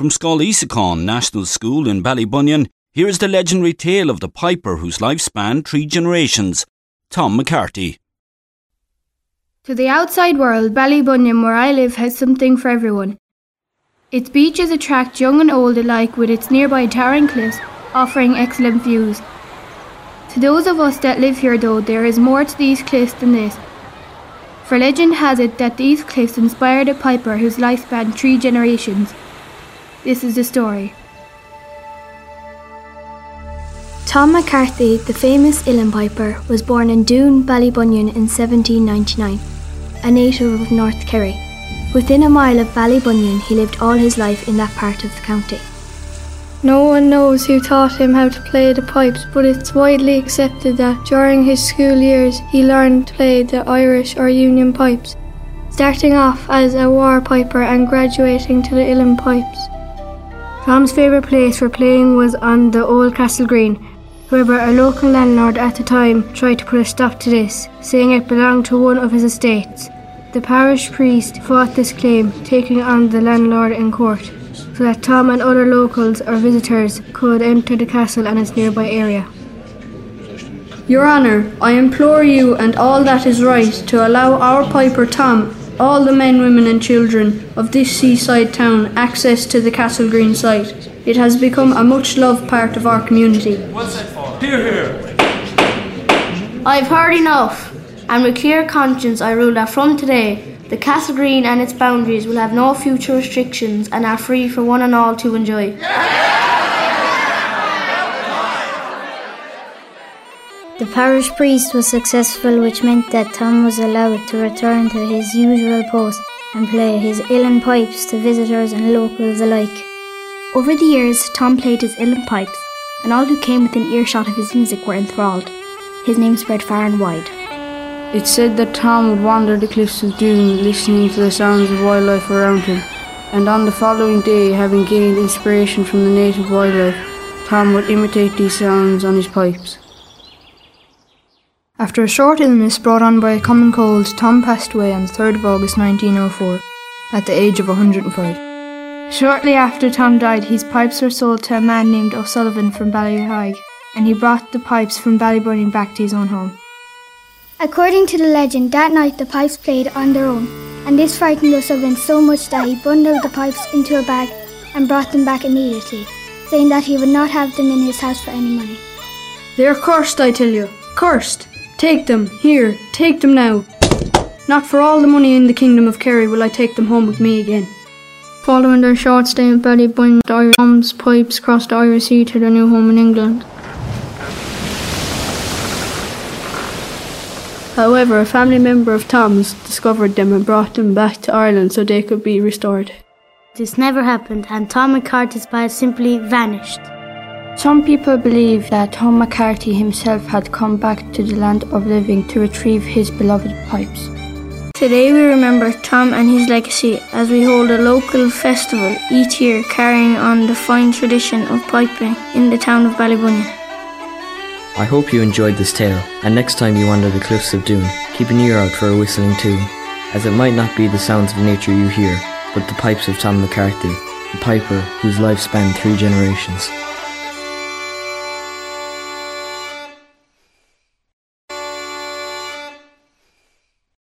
From Scoil Isacán National School in Ballybunion, here is the legendary tale of the piper whose life spanned three generations, Tom McCarthy. To the outside world, Ballybunion, where I live, has something for everyone. Its beaches attract young and old alike with its nearby towering cliffs offering excellent views. To those of us that live here, though, there is more to these cliffs than this. For legend has it that these cliffs inspired a piper whose life spanned three generations. This is the story. Tom McCarthy, the famous uilleann piper, was born in Doon, Ballybunion in 1799, a native of North Kerry. Within a mile of Ballybunion, he lived all his life in that part of the county. No one knows who taught him how to play the pipes, but it's widely accepted that during his school years he learned to play the Irish or Union pipes, starting off as a war piper and graduating to the uilleann pipes. Tom's favourite place for playing was on the old castle green. However, a local landlord at the time tried to put a stop to this, saying it belonged to one of his estates. The parish priest fought this claim, taking on the landlord in court, so that Tom and other locals or visitors could enter the castle and its nearby area. Your Honour, I implore you and all that is right to allow our piper Tom all the men, women, and children of this seaside town access to the Castle Green site. It has become a much loved part of our community. What's that for? Here, here. I've heard enough, and with clear conscience I rule that from today, the Castle Green and its boundaries will have no future restrictions and are free for one and all to enjoy. The parish priest was successful, which meant that Tom was allowed to return to his usual post and play his uilleann pipes to visitors and locals alike. Over the years, Tom played his uilleann pipes, and all who came within earshot of his music were enthralled. His name spread far and wide. It's said that Tom would wander the cliffs of Doon listening to the sounds of wildlife around him, and on the following day, having gained inspiration from the native wildlife, Tom would imitate these sounds on his pipes. After a short illness brought on by a common cold, Tom passed away on the 3rd of August 1904 at the age of 105. Shortly after Tom died, his pipes were sold to a man named O'Sullivan from Ballyheigue, and he brought the pipes from Ballybunion back to his own home. According to the legend, that night the pipes played on their own, and this frightened O'Sullivan so much that he bundled the pipes into a bag and brought them back immediately, saying that he would not have them in his house for any money. They're cursed, I tell you. Cursed. Take them, here, take them now. Not for all the money in the kingdom of Kerry will I take them home with me again. Following their short stay in Ballybunion, the Irish Tom's pipes crossed the Irish Sea to their new home in England. However, a family member of Tom's discovered them and brought them back to Ireland so they could be restored. This never happened, and Tom McCarthy's pipe simply vanished. Some people believe that Tom McCarthy himself had come back to the land of living to retrieve his beloved pipes. Today we remember Tom and his legacy as we hold a local festival each year carrying on the fine tradition of piping in the town of Ballybunion. I hope you enjoyed this tale, and next time you wander the cliffs of Doon, keep an ear out for a whistling tune, as it might not be the sounds of nature you hear, but the pipes of Tom McCarthy, the piper whose life spanned three generations.